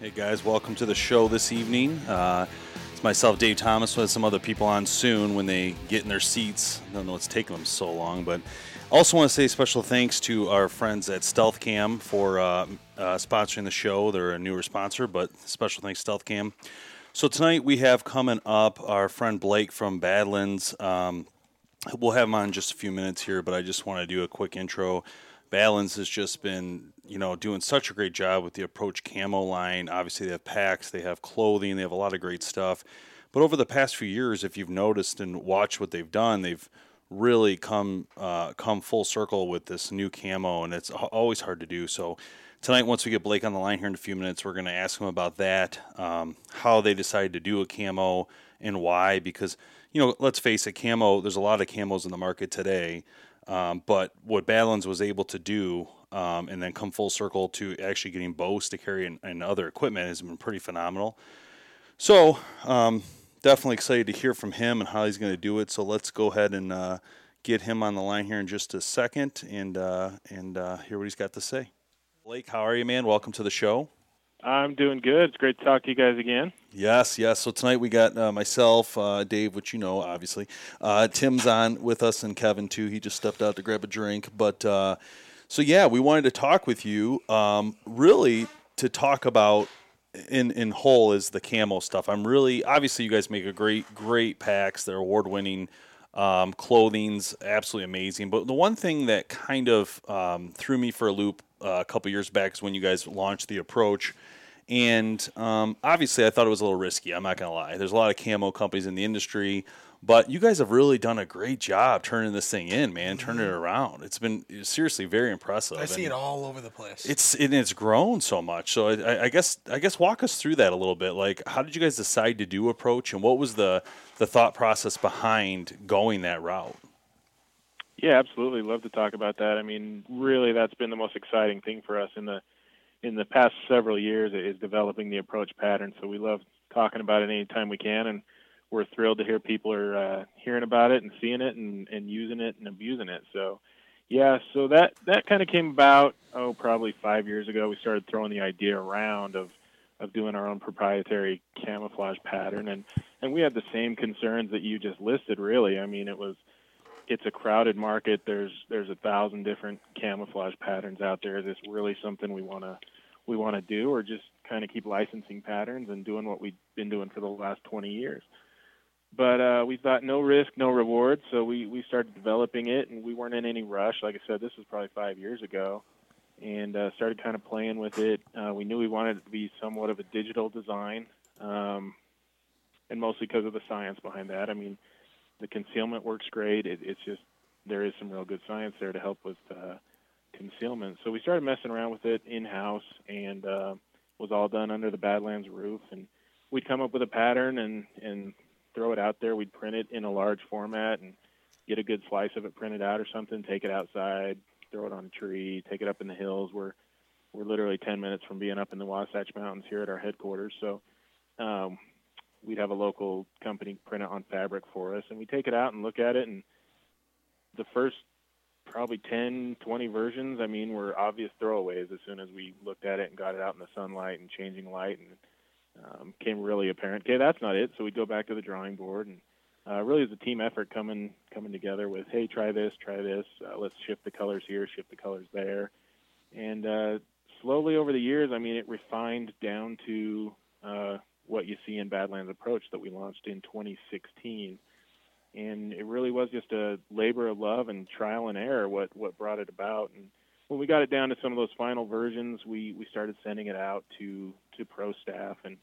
Hey guys, welcome to the show this evening. Uh, it's myself, Dave Thomas, with some other people on soon when they get in their seats. I don't know what's taking them so long, but I also want to say special thanks to our friends at Stealth Cam for uh, uh, sponsoring the show. They're a newer sponsor, but special thanks Stealth Cam. So tonight we have coming up our friend Blake from Badlands. Um, we'll have him on in just a few minutes here, but I just want to do a quick intro. Badlands has just been, you know, doing such a great job with the approach camo line. Obviously, they have packs, they have clothing, they have a lot of great stuff. But over the past few years, if you've noticed and watched what they've done, they've really come uh, come full circle with this new camo, and it's always hard to do. So tonight, once we get Blake on the line here in a few minutes, we're going to ask him about that, um, how they decided to do a camo, and why. Because you know, let's face it, camo. There's a lot of camos in the market today. Um, but what Badlands was able to do um, and then come full circle to actually getting bows to carry and, and other equipment has been pretty phenomenal. So, um, definitely excited to hear from him and how he's going to do it. So, let's go ahead and uh, get him on the line here in just a second and, uh, and uh, hear what he's got to say. Blake, how are you, man? Welcome to the show. I'm doing good. It's great to talk to you guys again. Yes, yes. So tonight we got uh, myself, uh, Dave, which you know, obviously. Uh, Tim's on with us, and Kevin too. He just stepped out to grab a drink. But uh, so yeah, we wanted to talk with you, um, really to talk about in in whole is the camo stuff. I'm really obviously you guys make a great great packs. They're award winning. Um, clothing's absolutely amazing. But the one thing that kind of um, threw me for a loop uh, a couple years back is when you guys launched the approach and um, obviously, I thought it was a little risky. I'm not going to lie. There's a lot of camo companies in the industry, but you guys have really done a great job turning this thing in, man, mm-hmm. turning it around. It's been seriously very impressive. I see and it all over the place. It's and it's grown so much. So I, I, guess I guess walk us through that a little bit. Like, how did you guys decide to do approach, and what was the the thought process behind going that route? Yeah, absolutely. Love to talk about that. I mean, really, that's been the most exciting thing for us in the in the past several years is developing the approach pattern. So we love talking about it anytime we can, and we're thrilled to hear people are uh, hearing about it and seeing it and, and using it and abusing it. So, yeah, so that that kind of came about oh probably five years ago. We started throwing the idea around of of doing our own proprietary camouflage pattern, and and we had the same concerns that you just listed. Really, I mean, it was it's a crowded market. There's there's a thousand different camouflage patterns out there. Is this really something we want to we want to do, or just kind of keep licensing patterns and doing what we've been doing for the last 20 years? But uh, we thought no risk, no reward, so we we started developing it, and we weren't in any rush. Like I said, this was probably five years ago, and uh, started kind of playing with it. Uh, we knew we wanted it to be somewhat of a digital design, um, and mostly because of the science behind that. I mean the concealment works great. It, it's just there is some real good science there to help with uh, concealment. So we started messing around with it in house, and uh, was all done under the Badlands roof. And we'd come up with a pattern and and throw it out there. We'd print it in a large format and get a good slice of it printed out or something. Take it outside, throw it on a tree, take it up in the hills. We're we're literally 10 minutes from being up in the Wasatch Mountains here at our headquarters. So um, we'd have a local company print it on fabric for us, and we take it out and look at it. And the first probably 10, 20 versions, I mean, were obvious throwaways as soon as we looked at it and got it out in the sunlight and changing light, and um, came really apparent. Okay, that's not it. So we go back to the drawing board, and uh, really, it's a team effort coming coming together with, hey, try this, try this. Uh, let's shift the colors here, shift the colors there, and uh, slowly over the years, I mean, it refined down to uh, what you see in Badlands Approach that we launched in 2016. And it really was just a labor of love and trial and error what, what brought it about. And when we got it down to some of those final versions, we, we started sending it out to, to pro staff and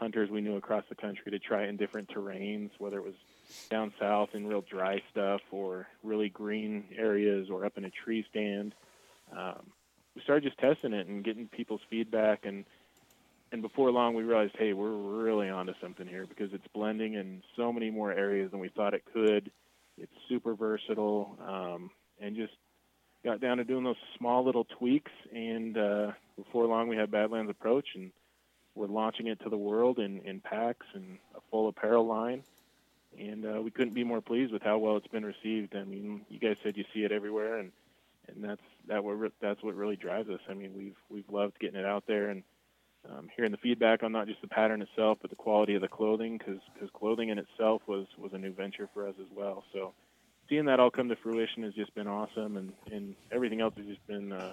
hunters we knew across the country to try it in different terrains, whether it was down south in real dry stuff or really green areas or up in a tree stand. Um, we started just testing it and getting people's feedback and and before long, we realized, hey, we're really onto something here because it's blending in so many more areas than we thought it could. It's super versatile, um, and just got down to doing those small little tweaks. And uh, before long, we had Badlands Approach, and we're launching it to the world in, in packs and a full apparel line. And uh, we couldn't be more pleased with how well it's been received. I mean, you guys said you see it everywhere, and and that's that what that's what really drives us. I mean, we've we've loved getting it out there and um, hearing the feedback on not just the pattern itself, but the quality of the clothing, because clothing in itself was was a new venture for us as well. So seeing that all come to fruition has just been awesome, and and everything else has just been uh,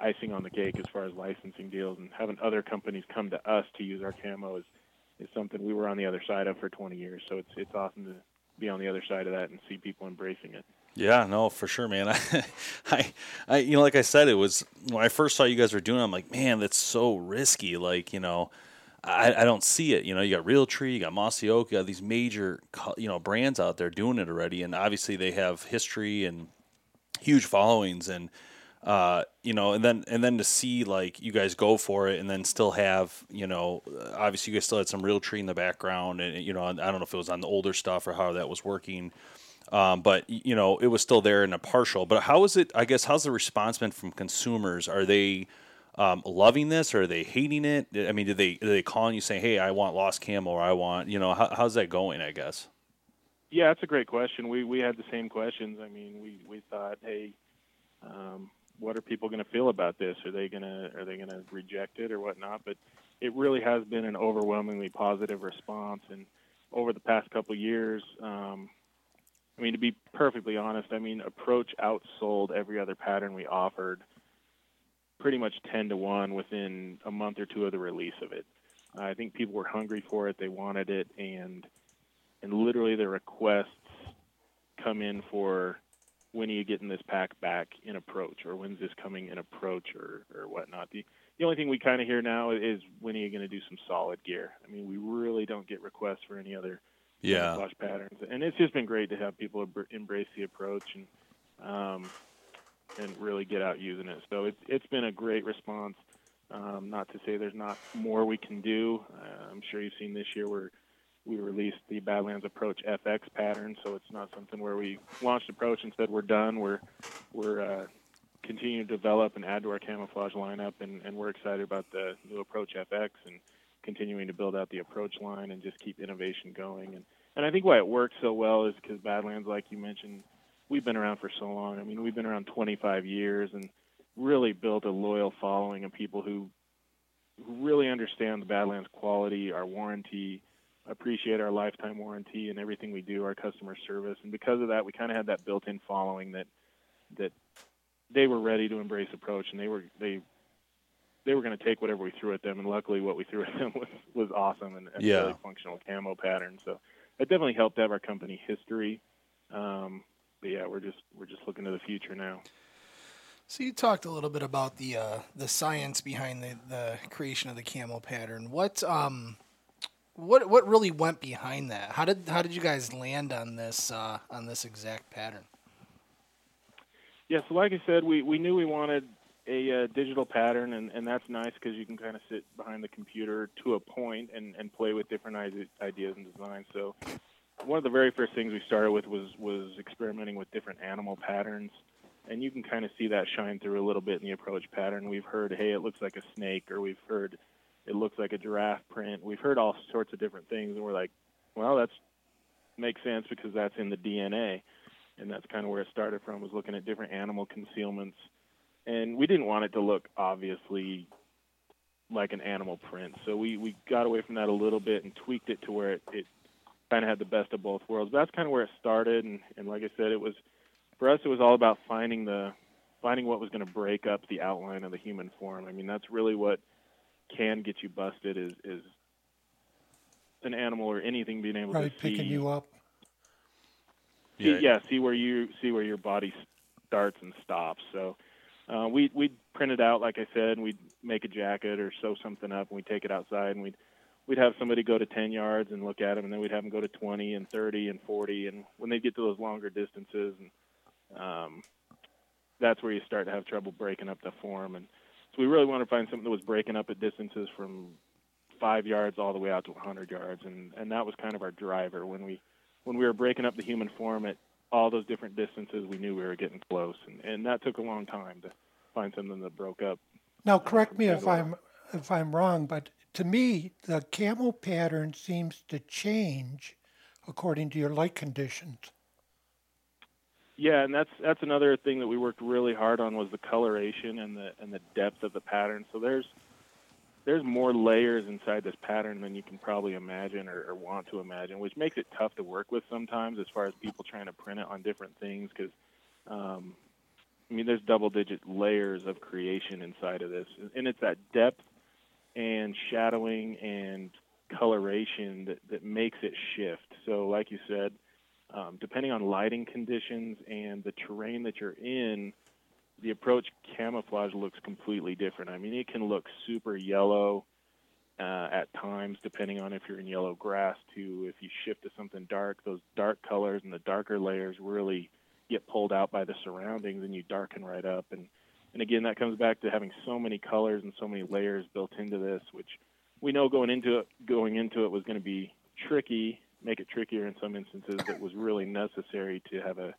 icing on the cake as far as licensing deals and having other companies come to us to use our camo is is something we were on the other side of for 20 years. So it's it's awesome to be on the other side of that and see people embracing it. Yeah, no, for sure, man. I, I, I, you know, like I said, it was when I first saw you guys were doing. It, I'm like, man, that's so risky. Like, you know, I, I don't see it. You know, you got Realtree, you got Mossy Oak, you got these major, you know, brands out there doing it already, and obviously they have history and huge followings, and uh, you know, and then and then to see like you guys go for it, and then still have, you know, obviously you guys still had some Realtree in the background, and you know, I don't know if it was on the older stuff or how that was working um, but you know, it was still there in a partial. But how is it? I guess how's the response been from consumers? Are they um, loving this, or are they hating it? I mean, did they are they calling you saying, "Hey, I want Lost Camo," or "I want," you know, how, how's that going? I guess. Yeah, that's a great question. We we had the same questions. I mean, we we thought, hey, um, what are people going to feel about this? Are they gonna are they gonna reject it or whatnot? But it really has been an overwhelmingly positive response. And over the past couple years, um, I mean, to be perfectly honest, I mean, approach outsold every other pattern we offered pretty much 10 to 1 within a month or two of the release of it. I think people were hungry for it, they wanted it, and and literally the requests come in for when are you getting this pack back in approach, or when's this coming in approach, or or whatnot. The the only thing we kind of hear now is when are you going to do some solid gear? I mean, we really don't get requests for any other yeah flush patterns, and it's just been great to have people embrace the approach and um, and really get out using it. So it's it's been a great response. Um, not to say there's not more we can do. Uh, I'm sure you've seen this year where we released the Badlands Approach FX pattern, so it's not something where we launched Approach and said we're done. We're we're uh, continuing to develop and add to our camouflage lineup, and, and we're excited about the new Approach FX and continuing to build out the approach line and just keep innovation going. And and I think why it works so well is because Badlands, like you mentioned, we've been around for so long. I mean, we've been around 25 years and really built a loyal following of people who who really understand the Badlands quality, our warranty, appreciate our lifetime warranty and everything we do, our customer service. And because of that, we kind of had that built-in following that that they were ready to embrace approach and they were they they were going to take whatever we threw at them, and luckily, what we threw at them was was awesome and, and yeah. really functional camo pattern. So it definitely helped to have our company history. Um, but yeah, we're just we're just looking to the future now. So you talked a little bit about the uh, the science behind the, the creation of the camo pattern. What um what what really went behind that? How did how did you guys land on this uh, on this exact pattern? Yeah, so like I said, we, we knew we wanted a uh, digital pattern, and, and that's nice because you can kind of sit behind the computer to a point and, and play with different ideas and designs. So one of the very first things we started with was was experimenting with different animal patterns, and you can kind of see that shine through a little bit in the approach pattern. We've heard, hey, it looks like a snake, or we've heard it looks like a giraffe print. We've heard all sorts of different things, and we're like, well, that's makes sense because that's in the DNA, and that's kind of where it started from. Was looking at different animal concealments and we didn't want it to look obviously like an animal print. So we, we got away from that a little bit and tweaked it to where it, it kind of had the best of both worlds. But that's kind of where it started, and, and like I said, it was for us. It was all about finding the finding what was going to break up the outline of the human form. I mean, that's really what can get you busted is is an animal or anything being able right, to see picking you up. See, yeah. yeah, see where you see where your body starts and stops. So uh, we we'd print it out, like I said, and we'd make a jacket or sew something up, and we'd take it outside, and we'd we'd have somebody go to 10 yards and look at them, and then we'd have them go to 20 and 30 and 40, and when they get to those longer distances, and um, that's where you start to have trouble breaking up the form. And So we really wanted to find something that was breaking up at distances from five yards all the way out to 100 yards, and and that was kind of our driver when we when we were breaking up the human form at all those different distances. We knew we were getting close, and and that took a long time to find something that broke up. Now, correct me if I'm if I'm wrong, but to me, the camo pattern seems to change according to your light conditions. Yeah, and that's that's another thing that we worked really hard on was the coloration and the and the depth of the pattern. So there's there's more layers inside this pattern than you can probably imagine or, or want to imagine, which makes it tough to work with sometimes as far as people trying to print it on different things because um, I mean, there's double digit layers of creation inside of this, and it's that depth and shadowing and coloration that, that makes it shift. So, like you said, um, depending on lighting conditions and the terrain that you're in, the approach camouflage looks completely different. I mean, it can look super yellow uh, at times, depending on if you're in yellow grass, to if you shift to something dark, those dark colors and the darker layers really get pulled out by the surroundings and you darken right up. And, and again, that comes back to having so many colors and so many layers built into this, which we know going into it, going into it was going to be tricky, make it trickier in some instances. That was really necessary to have a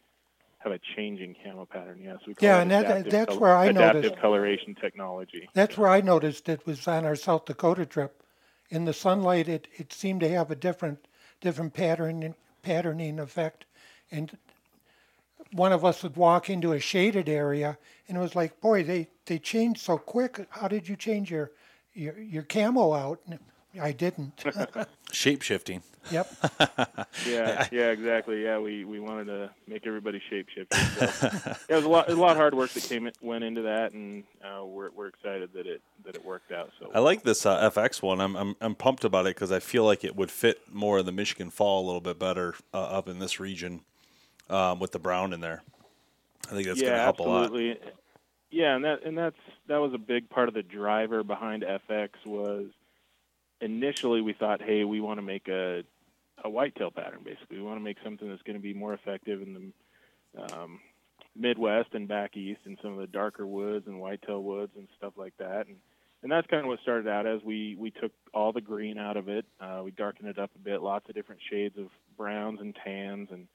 have a changing camo pattern. Yes, we yeah, and that, that's color, where I adaptive noticed coloration technology. That's where I noticed it was on our South Dakota trip. In the sunlight, it, it seemed to have a different different pattern patterning effect, and one of us would walk into a shaded area, and it was like, boy, they they changed so quick. How did you change your your, your camo out? I didn't. Shape shifting. Yep. yeah, yeah, exactly. Yeah, we, we wanted to make everybody shape shift. So, yeah, it was a lot a lot of hard work that came went into that, and uh, we're we're excited that it that it worked out. So I like this uh, FX one. I'm, I'm I'm pumped about it because I feel like it would fit more of the Michigan fall a little bit better uh, up in this region um, with the brown in there. I think that's yeah, going to help absolutely. a lot. Yeah, and that and that's that was a big part of the driver behind FX was initially we thought, hey, we want to make a a whitetail pattern. Basically, we want to make something that's going to be more effective in the um, Midwest and back east, and some of the darker woods and whitetail woods and stuff like that. And and that's kind of what started out as we we took all the green out of it. Uh, we darkened it up a bit, lots of different shades of browns and tans, and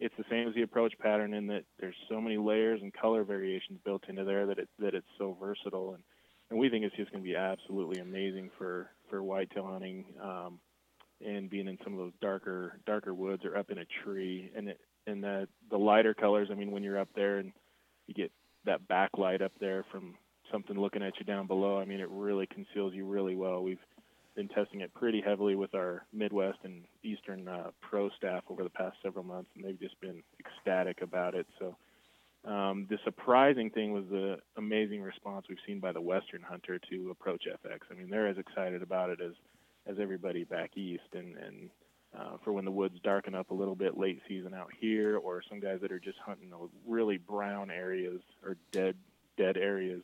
it's the same as the approach pattern in that there's so many layers and color variations built into there that it that it's so versatile and and we think it's just going to be absolutely amazing for for whitetail hunting um, and being in some of those darker darker woods or up in a tree and it and the the lighter colors. I mean, when you're up there and you get that backlight up there from something looking at you down below, I mean, it really conceals you really well. We've been testing it pretty heavily with our Midwest and Eastern uh, pro staff over the past several months, and they've just been ecstatic about it. So um, the surprising thing was the amazing response we've seen by the Western hunter to Approach FX. I mean, they're as excited about it as as everybody back east, and and uh, for when the woods darken up a little bit late season out here, or some guys that are just hunting those really brown areas or dead dead areas,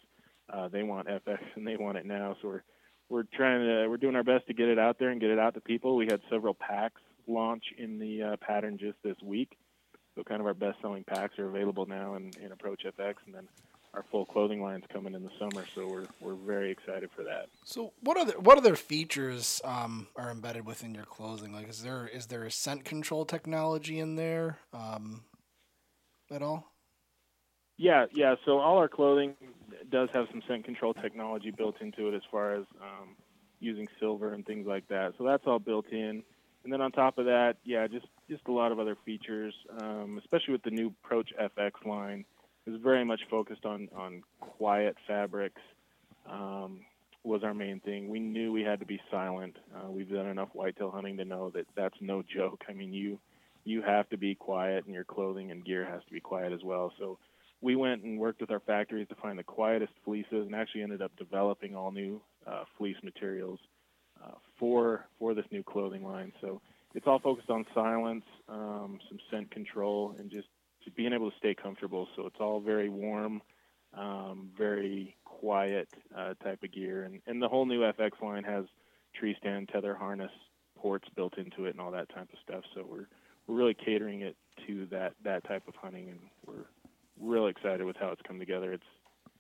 uh, they want FX and they want it now. So we're we're trying to we're doing our best to get it out there and get it out to people. We had several packs launch in the uh, pattern just this week. So kind of our best selling packs are available now in, in Approach FX, and then our full clothing line's coming in the summer. So we're we're very excited for that. So what other what other features um, are embedded within your clothing? Like, is there is there a scent control technology in there um, at all? Yeah, yeah. So all our clothing does have some scent control technology built into it, as far as um, using silver and things like that. So that's all built in. And then on top of that, yeah, just just a lot of other features, um, especially with the new Approach FX line, is very much focused on on quiet fabrics. Um, was our main thing. We knew we had to be silent. Uh, we've done enough whitetail hunting to know that that's no joke. I mean, you you have to be quiet, and your clothing and gear has to be quiet as well. So we went and worked with our factories to find the quietest fleeces, and actually ended up developing all new uh, fleece materials uh, for for this new clothing line. So it's all focused on silence, um, some scent control, and just, being able to stay comfortable. So it's all very warm, um, very quiet uh, type of gear, and and the whole new FX line has tree stand tether harness ports built into it and all that type of stuff. So we're we're really catering it to that that type of hunting, and we're really excited with how it's come together. It's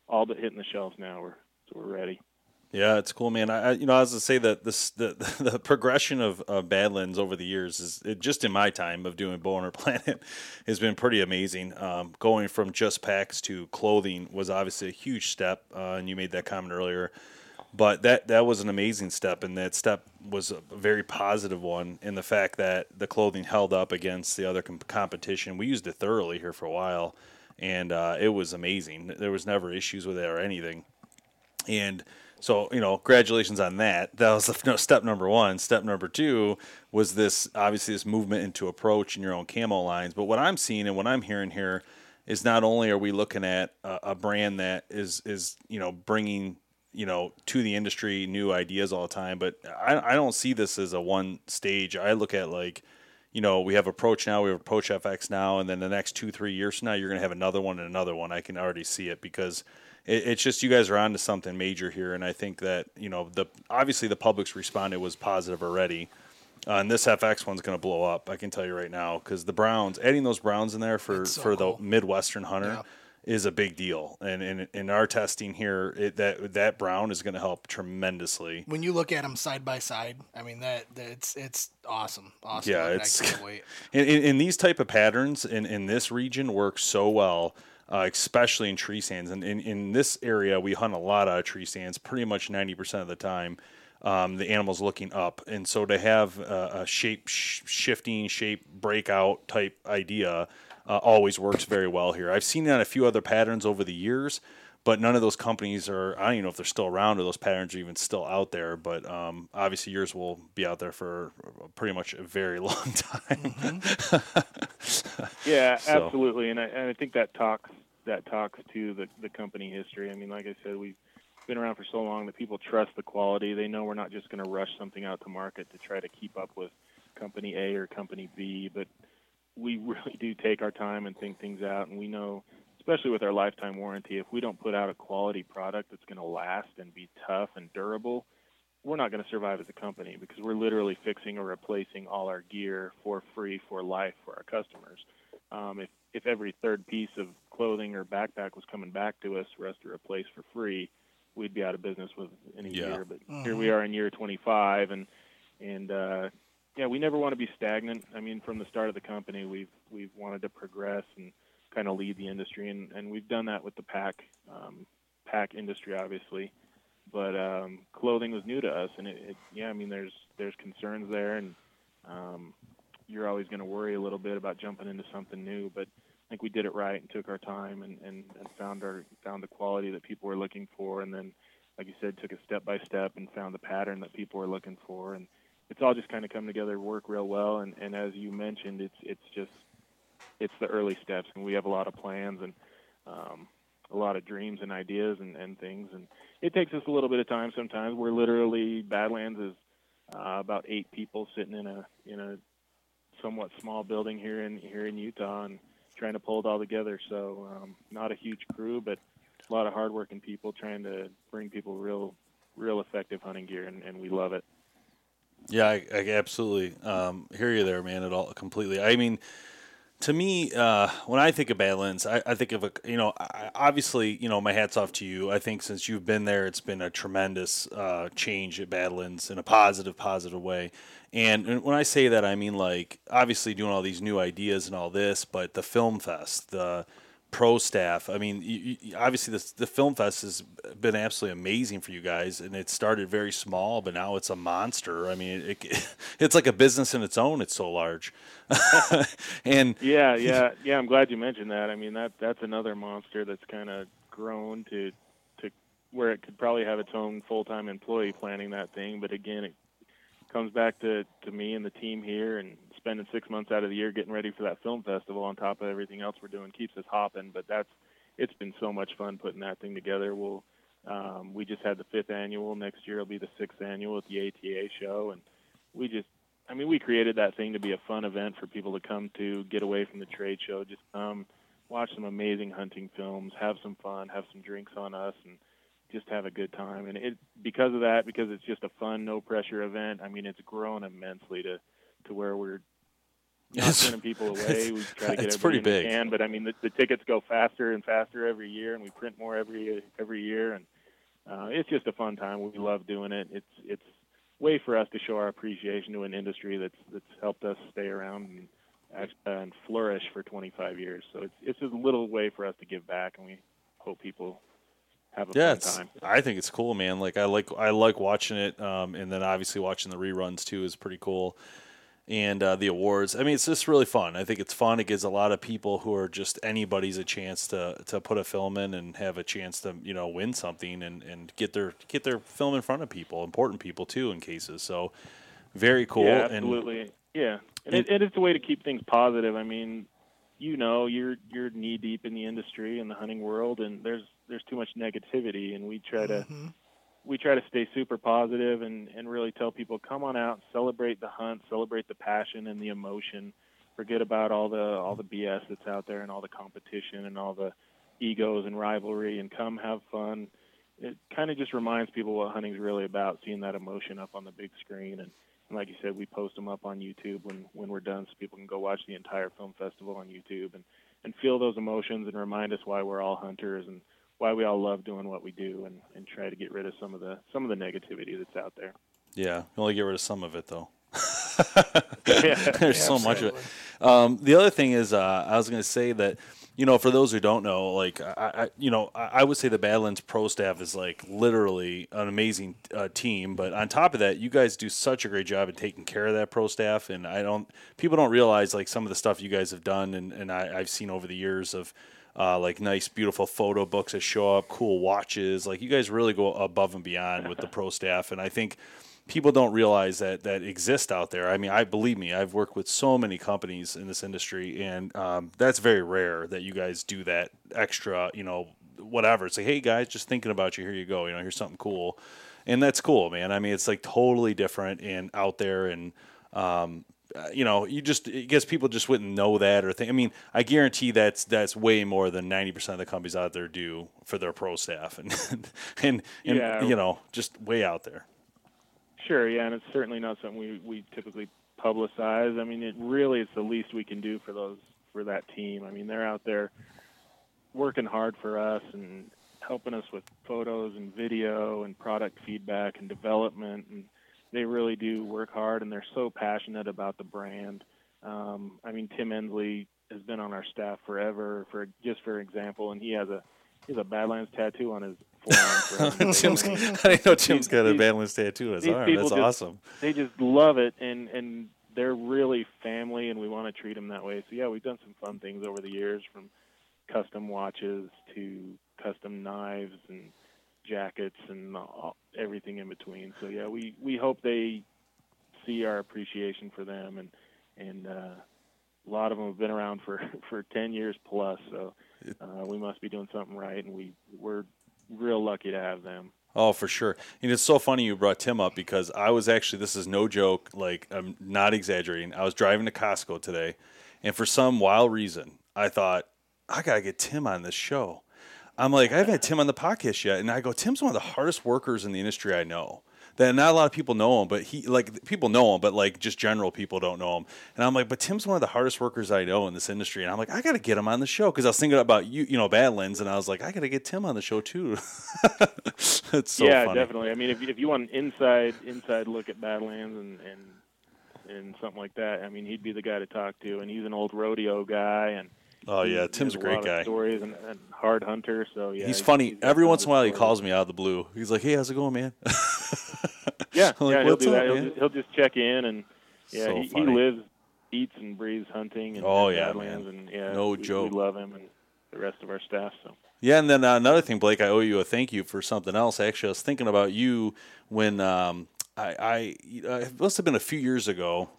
all but hitting the shelves now. We're so we're ready. Yeah, it's cool, man. I, you know, as I say that this the the progression of, of Badlands over the years is it, just in my time of doing Bowhunter Planet has been pretty amazing. Um, going from just packs to clothing was obviously a huge step, uh, and you made that comment earlier. But that that was an amazing step, and that step was a very positive one in the fact that the clothing held up against the other com- competition. We used it thoroughly here for a while, and uh, it was amazing. There was never issues with it or anything, and so, you know, congratulations on that. That was the, step number one. Step number two was this obviously this movement into approach in your own camo lines. But what I'm seeing and what I'm hearing here is not only are we looking at a, a brand that is is you know bringing you know to the industry new ideas all the time, but I, I don't see this as a one stage. I look at like you know, we have approach now, we have approach FX now, and then the next two, three years from now, you're going to have another one and another one. I can already see it because it, it's just you guys are on to something major here, and I think that you know the obviously the public's responded was positive already. Uh, and this FX one's going to blow up. I can tell you right now because the Browns, adding those Browns in there for so for cool. the Midwestern hunter Yeah. Is a big deal. And in in our testing here, it, that that Brown is going to help tremendously. When you look at them side by side, I mean that, that it's it's awesome. Awesome. Yeah, it's- I can't wait. And, these type of patterns in, in this region work so well, uh, especially in tree stands. And in, in this area, we hunt a lot of tree stands, pretty much 90% of the time. Um, the animal's looking up. And so to have a, a shape sh- shifting, shape breakout type idea uh, always works very well here. I've seen it on a few other patterns over the years. But none of those companies are. I don't even know if they're still around or those patterns are even still out there. But um, obviously, yours will be out there for pretty much a very long time. Yeah, So- absolutely, and I, and I think that talks that talks to the the company history. I mean, like I said, we've been around for so long that people trust the quality. They know we're not just going to rush something out to market to try to keep up with company A or company B, but we really do take our time and think things out, and we know, especially with our lifetime warranty, if we don't put out a quality product that's going to last and be tough and durable, we're not going to survive as a company because we're literally fixing or replacing all our gear for free for life for our customers. Um, if if every third piece of clothing or backpack was coming back to us for us to replace for free, we'd be out of business within a Yeah. year. But here we are in year 25, and and uh, yeah, we never want to be stagnant. I mean, from the start of the company, we've we've wanted to progress and kind of lead the industry, and, and we've done that with the pack um, pack industry, obviously. But um, clothing was new to us, and it, it yeah, I mean, there's there's concerns there, and um, you're always going to worry a little bit about jumping into something new. But I think we did it right and took our time and, and, and found our found the quality that people were looking for, and then, like you said, took it step by step and found the pattern that people were looking for, and it's all just kind of come together, work real well. And, and as you mentioned, it's it's just it's the early steps, and we have a lot of plans and um, a lot of dreams and ideas and, and things, and it takes us a little bit of time sometimes. We're literally Badlands is uh, about eight people sitting in a in a somewhat small building here in here in Utah and trying to pull it all together. So um, not a huge crew, but a lot of hardworking people trying to bring people real real effective hunting gear, and, and we love it. Yeah, I, I absolutely um, hear you there, man. It all completely. I mean, to me, uh, when I think of Badlands, I, I think of a you know, I, obviously, you know, my hats off to you. I think since you've been there, it's been a tremendous uh, change at Badlands in a positive, positive way. And, and when I say that, I mean like obviously doing all these new ideas and all this, but the film fest, the pro staff. I mean, you, you, obviously this, the film fest has been absolutely amazing for you guys, and it started very small, but now it's a monster. I mean, it, it's like a business in its own. It's so large, and Yeah, yeah, yeah. I'm glad you mentioned that. I mean, that that's another monster that's kind of grown to to where it could probably have its own full-time employee planning that thing. But again, it comes back to to me and the team here and spending six months out of the year getting ready for that film festival on top of everything else we're doing keeps us hopping. But that's it's been so much fun putting that thing together. We'll um, we just had the fifth annual. Next year will be the sixth annual at the ATA show, and we just I mean, we created that thing to be a fun event for people to come to, get away from the trade show, just come, watch some amazing hunting films, have some fun, have some drinks on us, and just have a good time. And it because of that, because it's just a fun, no pressure event. I mean, it's grown immensely to to where we're not sending people away. We try to get it's everybody pretty big. can, but I mean, the, the tickets go faster and faster every year, and we print more every every year, and uh, it's just a fun time. We love doing it. It's it's way for us to show our appreciation to an industry that's that's helped us stay around and uh, and flourish for 25 years. So it's it's a little way for us to give back, and we hope people have a yeah, fun it's, time. I think it's cool, man. Like I like I like watching it, um, and then obviously watching the reruns too is pretty cool. And uh, the awards, I mean, it's just really fun. I think it's fun. It gives a lot of people who are just anybody's a chance to, to put a film in and have a chance to you know win something and, and get their get their film in front of people, important people too, in cases. So very cool. Yeah, And absolutely. yeah, and, and- it, and it's a way to keep things positive. I mean, you know, you're you're knee deep in the industry in the hunting world, and there's there's too much negativity, and we try to we try to stay super positive and and really tell people, come on out, celebrate the hunt, celebrate the passion and the emotion. Forget about all the all the BS that's out there and all the competition and all the egos and rivalry, and come have fun. It kind of just reminds people what hunting's really about, seeing that emotion up on the big screen and and like you said, we post them up on YouTube when, when we're done, so people can go watch the entire film festival on YouTube and, and feel those emotions and remind us why we're all hunters and why we all love doing what we do and, and try to get rid of some of the some of the negativity that's out there. yeah, only get rid of some of it though. Yeah. There's so much of it. Um, the other thing is, uh, I was going to say that, you know, for those who don't know, like, I, I you know, I, I would say the Badlands Pro staff is like literally an amazing uh, team. But on top of that, you guys do such a great job in taking care of that pro staff. And I don't, people don't realize like some of the stuff you guys have done, and, and I, I've seen over the years of. Uh, like nice, beautiful photo books that show up, cool watches. Like you guys really go above and beyond with the pro staff, and I think people don't realize that that exist out there. I mean, I believe me, I've worked with so many companies in this industry, and um, that's very rare that you guys do that extra. You know, whatever. It's like, hey guys, just thinking about you. Here you go. You know, here's something cool, and that's cool, man. I mean, it's like totally different and out there, and um, uh, you know, you just I guess people just wouldn't know that or think. I mean, I guarantee that's that's way more than ninety percent of the companies out there do for their pro staff, and and, and Yeah. you know, just way out there. Sure, yeah, and it's certainly not something we, we typically publicize. I mean, it really is the least we can do for those for that team. I mean, they're out there working hard for us and helping us with photos and video and product feedback and development, and they really do work hard and they're so passionate about the brand. Um, I mean, Tim Ensley has been on our staff forever. For just for example, and he has a he has a Badlands tattoo on his forearm. Tim's, I didn't know Tim's got a these- Badlands tattoo on his arm. That's just- awesome. they just love it and and they're really family and we want to treat them that way so yeah we've done some fun things over the years from custom watches to custom knives and jackets and all, everything in between so yeah we we hope they see our appreciation for them and and uh a lot of them have been around for for 10 years plus so uh, we must be doing something right and we we're real lucky to have them Oh, for sure. And it's so funny you brought Tim up because I was actually, this is no joke, like, I'm not exaggerating. I was driving to Costco today, and for some wild reason, I thought, I got to get Tim on this show. I'm like, I haven't had Tim on the podcast yet. And I go, Tim's one of the hardest workers in the industry I know. That not a lot of people know him, but he like people know him, but like just general people don't know him. And I'm like, but Tim's one of the hardest workers I know in this industry. And I'm like, I got to get him on the show because I was thinking about you, you know, Badlands, and I was like, I got to get Tim on the show too. it's so yeah, funny. definitely. I mean, if if you want an inside inside look at Badlands and and and something like that, I mean, he'd be the guy to talk to. And he's an old rodeo guy, and Oh yeah, Tim's a great guy. Stories and, and hard hunter. So yeah, he's funny. got Every once in a while, he calls me out of the blue. He's like, "Hey, how's it going, man?" Yeah, like, yeah, he'll do that. He'll just, he'll just check in and yeah, So he, he lives, eats, and breathes hunting. And, Oh, and yeah, man. and yeah, No we, joke. We love him and the rest of our staff. So Yeah, and then uh, another thing, Blake, I owe you a thank you for something else. Actually, I was thinking about you when um, I, I uh, it must have been a few years ago.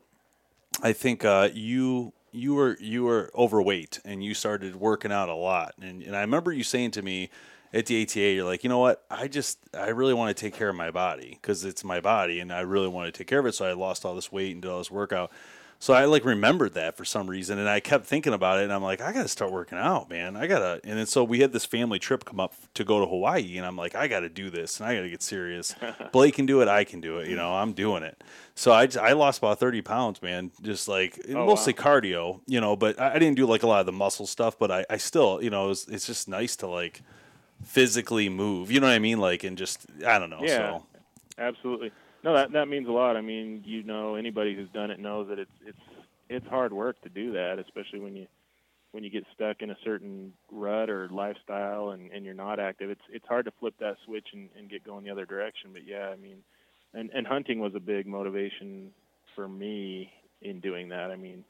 I think uh, you you were you were overweight and you started working out a lot, and, and I remember you saying to me at the ATA, you're like, you know what, I just I really want to take care of my body because it's my body, and I really want to take care of it. So I lost all this weight and did all this workout. So I like remembered that for some reason, and I kept thinking about it, and I'm like, I gotta start working out, man. I gotta. And then so we had this family trip come up to go to Hawaii, and I'm like, I gotta do this, and I gotta get serious. Blake can do it, I can do it. You mm-hmm. know, I'm doing it. So I, just- I lost about 30 pounds, man. Just like oh, mostly cardio, you know, but I, I didn't do like a lot of the muscle stuff, but I, I still, you know, it was, it's just nice to like physically move. You know what I mean? Like, and just I don't know. Yeah. So Absolutely. No, that that means a lot. I mean, you know, anybody who's done it knows that it's it's it's hard work to do that, especially when you when you get stuck in a certain rut or lifestyle and, and you're not active. It's it's hard to flip that switch and, and get going the other direction. But yeah, I mean, and and hunting was a big motivation for me in doing that. I mean,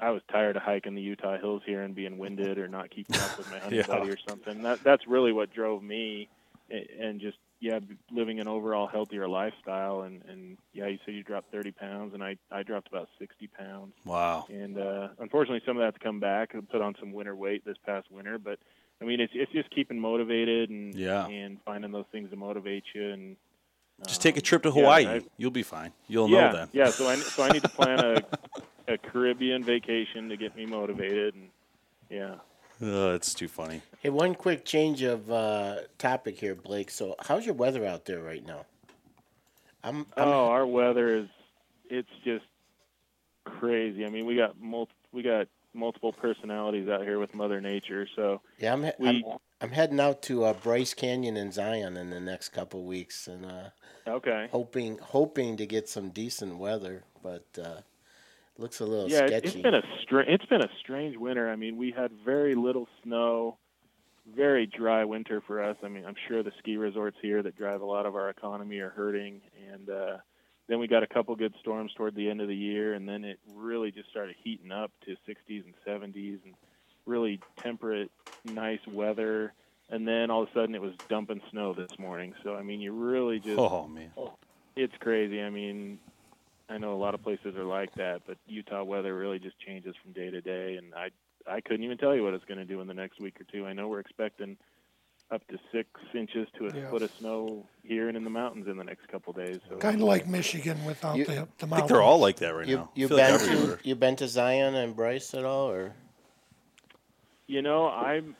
I was tired of hiking the Utah hills here and being winded or not keeping up with my hunting Yeah. buddy or something. That that's really what drove me, and just yeah, living an overall healthier lifestyle. And and yeah, you said you dropped 30 pounds, and I I dropped about 60 pounds. wow. And uh, unfortunately, some of that's come back. I put on some winter weight this past winter, but I mean, it's it's just keeping motivated and Yeah. and finding those things to motivate you and. Just take a um, trip to yeah, Hawaii. I- You'll be fine. You'll yeah, know then. Yeah, so I so I need to plan a a Caribbean vacation to get me motivated and yeah. Uh, it's too funny. Hey, one quick change of uh, topic here, Blake. So, how's your weather out there right now? I'm, I'm Oh, our weather is it's just crazy. I mean, we got mul- we got multiple personalities out here with Mother Nature. So yeah, I'm, he- we- I'm I'm heading out to uh, Bryce Canyon and Zion in the next couple weeks, and uh, okay. hoping hoping to get some decent weather, but uh, looks a little Yeah, it- sketchy. it's been a str- it's been a strange winter. I mean, we had very little snow, very dry winter for us. I mean, I'm sure the ski resorts here that drive a lot of our economy are hurting, and uh, then we got a couple good storms toward the end of the year, and then it really just started heating up to 60s and 70s, and really temperate, nice weather. And then all of a sudden, it was dumping snow this morning. So I mean, you really just Oh man. it's crazy. I mean, I know a lot of places are like that, but Utah weather really just changes from day to day, and I I couldn't even tell you what it's going to do in the next week or two. I know we're expecting up to six inches to a Yeah. foot of snow here and in the mountains in the next couple days. So Kind of like Michigan without You- the, the I think they're all like that right you now. You feel like been everywhere. to you been to Zion and Bryce at all, or you know, I'm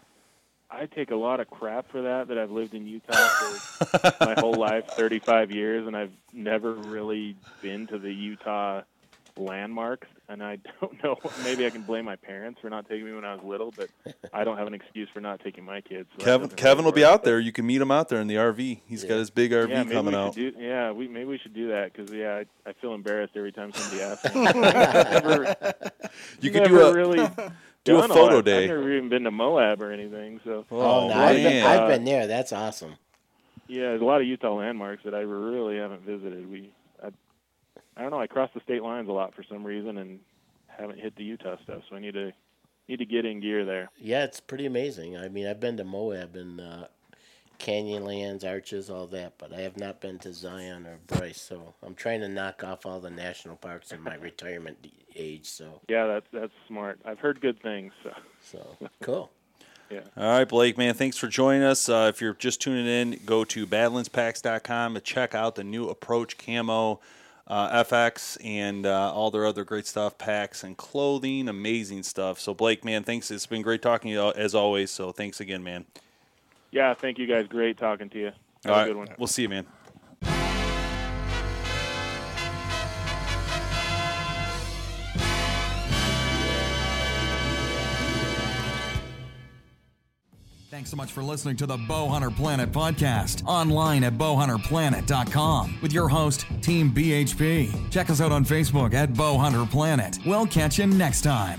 I take a lot of crap for that. That I've lived in Utah for my whole life, 35 years, and I've never really been to the Utah landmarks. And I don't know. Maybe I can blame my parents for not taking me when I was little, but I don't have an excuse for not taking my kids. So Kevin Kevin will be out there. You can meet him out there in the RV. He's got his big RV Yeah, coming out. do. Yeah, we maybe we should do that because yeah, I, I feel embarrassed every time somebody asks me. Never, You could never do a really do a photo that. day. I've never even been to Moab or anything. So Oh, no, I've been, man. I've been there. That's awesome. yeah, there's a lot of Utah landmarks that I really haven't visited. We, I, I don't know. I cross the state lines a lot for some reason and haven't hit the Utah stuff. So I need to need to get in gear there. Yeah, it's pretty amazing. I mean, I've been to Moab and uh, Canyonlands, Arches, all that, but I have not been to Zion or Bryce. So I'm trying to knock off all the national parks in my retirement age. So, Yeah, that's that's smart. I've heard good things. So so cool. yeah. All right, Blake, man, thanks for joining us. Uh, if you're just tuning in, go to badlandspacks.com to check out the new Approach Camo uh, FX and uh, all their other great stuff, packs and clothing, amazing stuff. So, Blake, man, thanks. It's been great talking to you as always. So, thanks again, man. Yeah, thank you guys. Great talking to you. Have All a right, good one. we'll see you, man. Thanks so much for listening to the Bowhunter Planet podcast online at bowhunterplanet.com with your host, Team BHP. Check us out on Facebook at Bowhunter Planet. We'll catch you next time.